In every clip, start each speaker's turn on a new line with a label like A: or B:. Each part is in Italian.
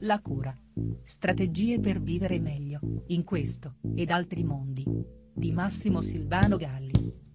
A: La cura. Strategie per vivere meglio, in questo, ed altri mondi. Di Massimo Silvano Galli.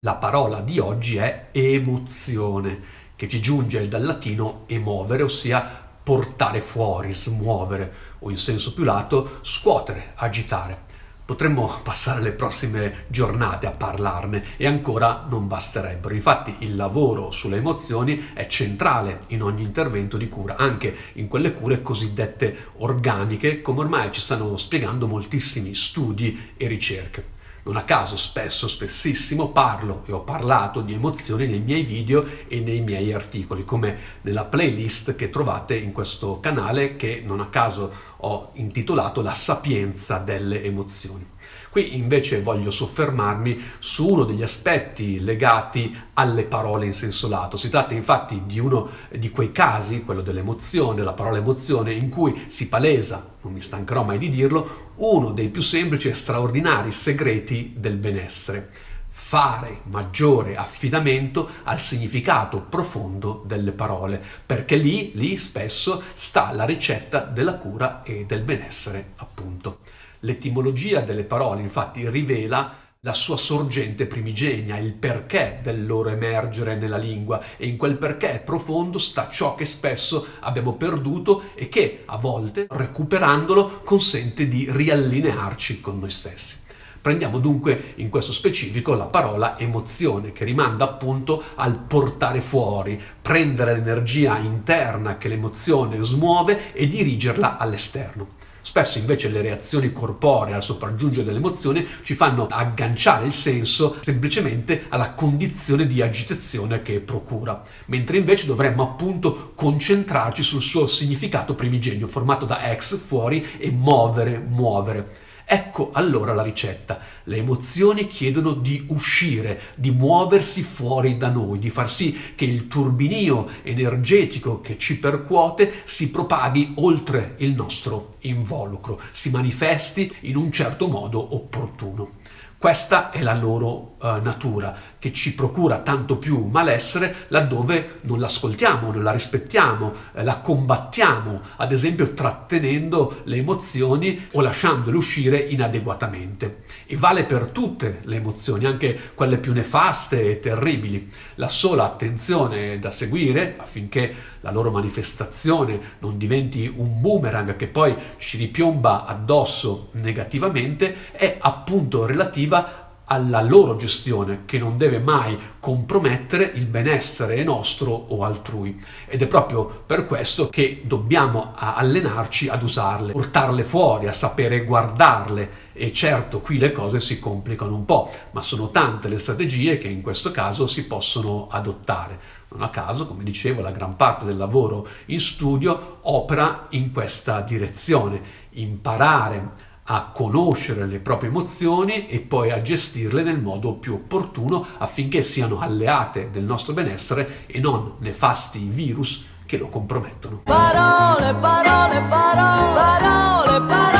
B: La parola di oggi è emozione, che ci giunge dal latino emovere, ossia portare fuori, smuovere, o in senso più lato scuotere, agitare. Potremmo passare le prossime giornate a parlarne e ancora non basterebbero. Infatti il lavoro sulle emozioni è centrale in ogni intervento di cura, anche in quelle cure cosiddette organiche, come ormai ci stanno spiegando moltissimi studi e ricerche. Non a caso spesso, spessissimo parlo e ho parlato di emozioni nei miei video e nei miei articoli, come nella playlist che trovate in questo canale che non a caso ho intitolato La sapienza delle emozioni. Qui invece voglio soffermarmi su uno degli aspetti legati alle parole in senso lato. Si tratta infatti di uno di quei casi, quello dell'emozione, della parola emozione, in cui si palesa, non mi stancherò mai di dirlo, uno dei più semplici e straordinari segreti del benessere fare maggiore affidamento al significato profondo delle parole, perché lì, lì spesso sta la ricetta della cura e del benessere, appunto. L'etimologia delle parole infatti rivela la sua sorgente primigenia, il perché del loro emergere nella lingua e in quel perché profondo sta ciò che spesso abbiamo perduto e che a volte, recuperandolo, consente di riallinearci con noi stessi. Prendiamo dunque in questo specifico la parola emozione che rimanda appunto al portare fuori, prendere l'energia interna che l'emozione smuove e dirigerla all'esterno. Spesso invece le reazioni corporee al sopraggiungere dell'emozione ci fanno agganciare il senso semplicemente alla condizione di agitazione che procura, mentre invece dovremmo appunto concentrarci sul suo significato primigenio formato da ex fuori e muovere, muovere. Ecco allora la ricetta. Le emozioni chiedono di uscire, di muoversi fuori da noi, di far sì che il turbinio energetico che ci percuote si propaghi oltre il nostro involucro, si manifesti in un certo modo opportuno. Questa è la loro uh, natura, che ci procura tanto più malessere laddove non l'ascoltiamo, non la rispettiamo, eh, la combattiamo, ad esempio trattenendo le emozioni o lasciandole uscire inadeguatamente. E vale per tutte le emozioni, anche quelle più nefaste e terribili. La sola attenzione da seguire affinché la loro manifestazione non diventi un boomerang che poi ci ripiomba addosso negativamente è appunto relativa relativa alla loro gestione che non deve mai compromettere il benessere nostro o altrui. Ed è proprio per questo che dobbiamo allenarci ad usarle, portarle fuori, a sapere guardarle. E certo qui le cose si complicano un po', ma sono tante le strategie che in questo caso si possono adottare. Non a caso, come dicevo, la gran parte del lavoro in studio opera in questa direzione, imparare a conoscere le proprie emozioni e poi a gestirle nel modo più opportuno affinché siano alleate del nostro benessere e non nefasti virus che lo compromettono. Parole, parole, parole, parole, parole.